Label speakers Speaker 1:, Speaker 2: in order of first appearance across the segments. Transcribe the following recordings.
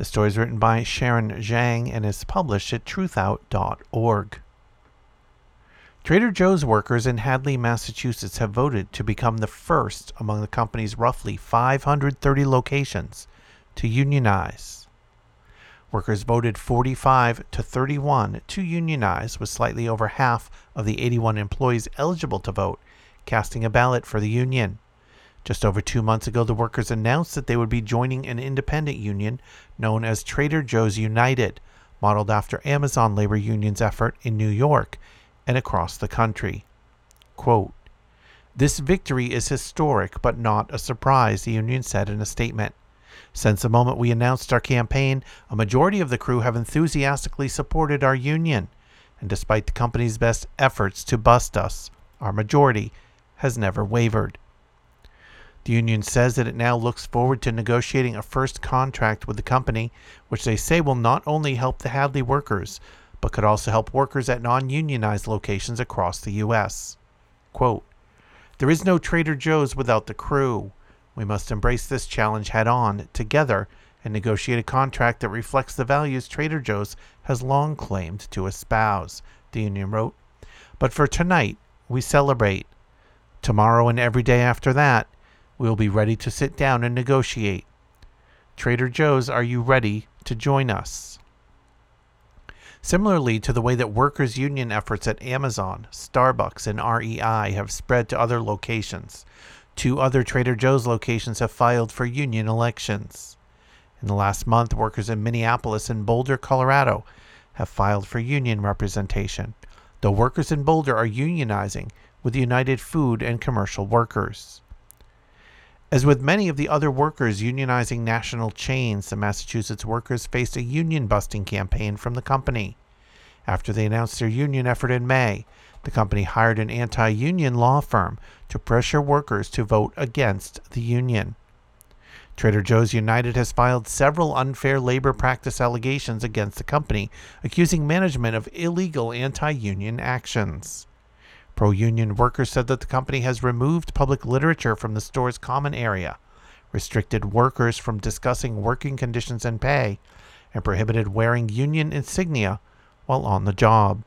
Speaker 1: The story is written by Sharon Zhang and is published at truthout.org. Trader Joe's workers in Hadley, Massachusetts have voted to become the first among the company's roughly 530 locations to unionize. Workers voted 45 to 31 to unionize, with slightly over half of the 81 employees eligible to vote casting a ballot for the union. Just over two months ago, the workers announced that they would be joining an independent union known as Trader Joe's United, modeled after Amazon labor union's effort in New York and across the country. Quote, this victory is historic but not a surprise, the union said in a statement. Since the moment we announced our campaign, a majority of the crew have enthusiastically supported our union, and despite the company's best efforts to bust us, our majority has never wavered. The union says that it now looks forward to negotiating a first contract with the company, which they say will not only help the Hadley workers, but could also help workers at non unionized locations across the U.S. Quote, There is no Trader Joe's without the crew. We must embrace this challenge head on, together, and negotiate a contract that reflects the values Trader Joe's has long claimed to espouse, the union wrote. But for tonight, we celebrate. Tomorrow and every day after that, we will be ready to sit down and negotiate. Trader Joe's, are you ready to join us? Similarly to the way that workers' union efforts at Amazon, Starbucks, and REI have spread to other locations, two other Trader Joe's locations have filed for union elections. In the last month, workers in Minneapolis and Boulder, Colorado have filed for union representation. The workers in Boulder are unionizing with United Food and Commercial Workers. As with many of the other workers unionizing national chains, the Massachusetts workers faced a union busting campaign from the company. After they announced their union effort in May, the company hired an anti union law firm to pressure workers to vote against the union. Trader Joe's United has filed several unfair labor practice allegations against the company, accusing management of illegal anti union actions. Pro union workers said that the company has removed public literature from the store's common area, restricted workers from discussing working conditions and pay, and prohibited wearing union insignia while on the job.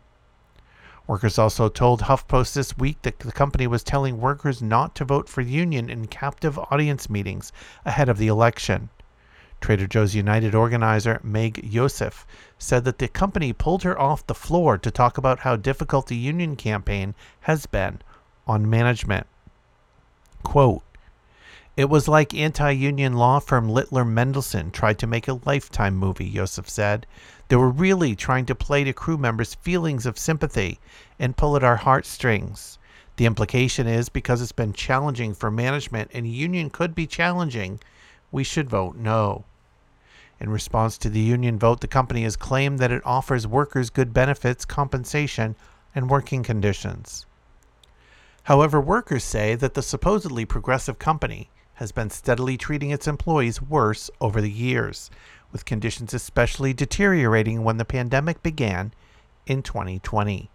Speaker 1: Workers also told HuffPost this week that the company was telling workers not to vote for union in captive audience meetings ahead of the election. Trader Joe's United organizer Maeg Yosef said that the company pulled her off the floor to talk about how difficult the union campaign has been on management. Quote, it was like anti union law firm Littler Mendelson tried to make a lifetime movie, Yosef said. They were really trying to play to crew members' feelings of sympathy and pull at our heartstrings. The implication is because it's been challenging for management and union could be challenging, we should vote no. In response to the union vote, the company has claimed that it offers workers good benefits, compensation, and working conditions. However, workers say that the supposedly progressive company has been steadily treating its employees worse over the years, with conditions especially deteriorating when the pandemic began in 2020.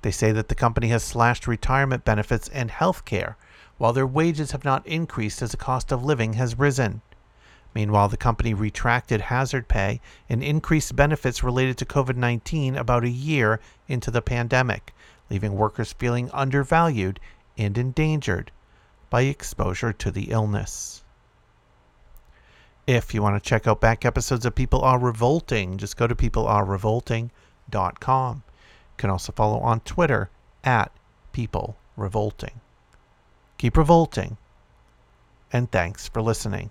Speaker 1: They say that the company has slashed retirement benefits and health care, while their wages have not increased as the cost of living has risen. Meanwhile, the company retracted hazard pay and increased benefits related to COVID 19 about a year into the pandemic, leaving workers feeling undervalued and endangered by exposure to the illness. If you want to check out back episodes of People Are Revolting, just go to peoplearerevolting.com. You can also follow on Twitter at People Revolting. Keep revolting, and thanks for listening.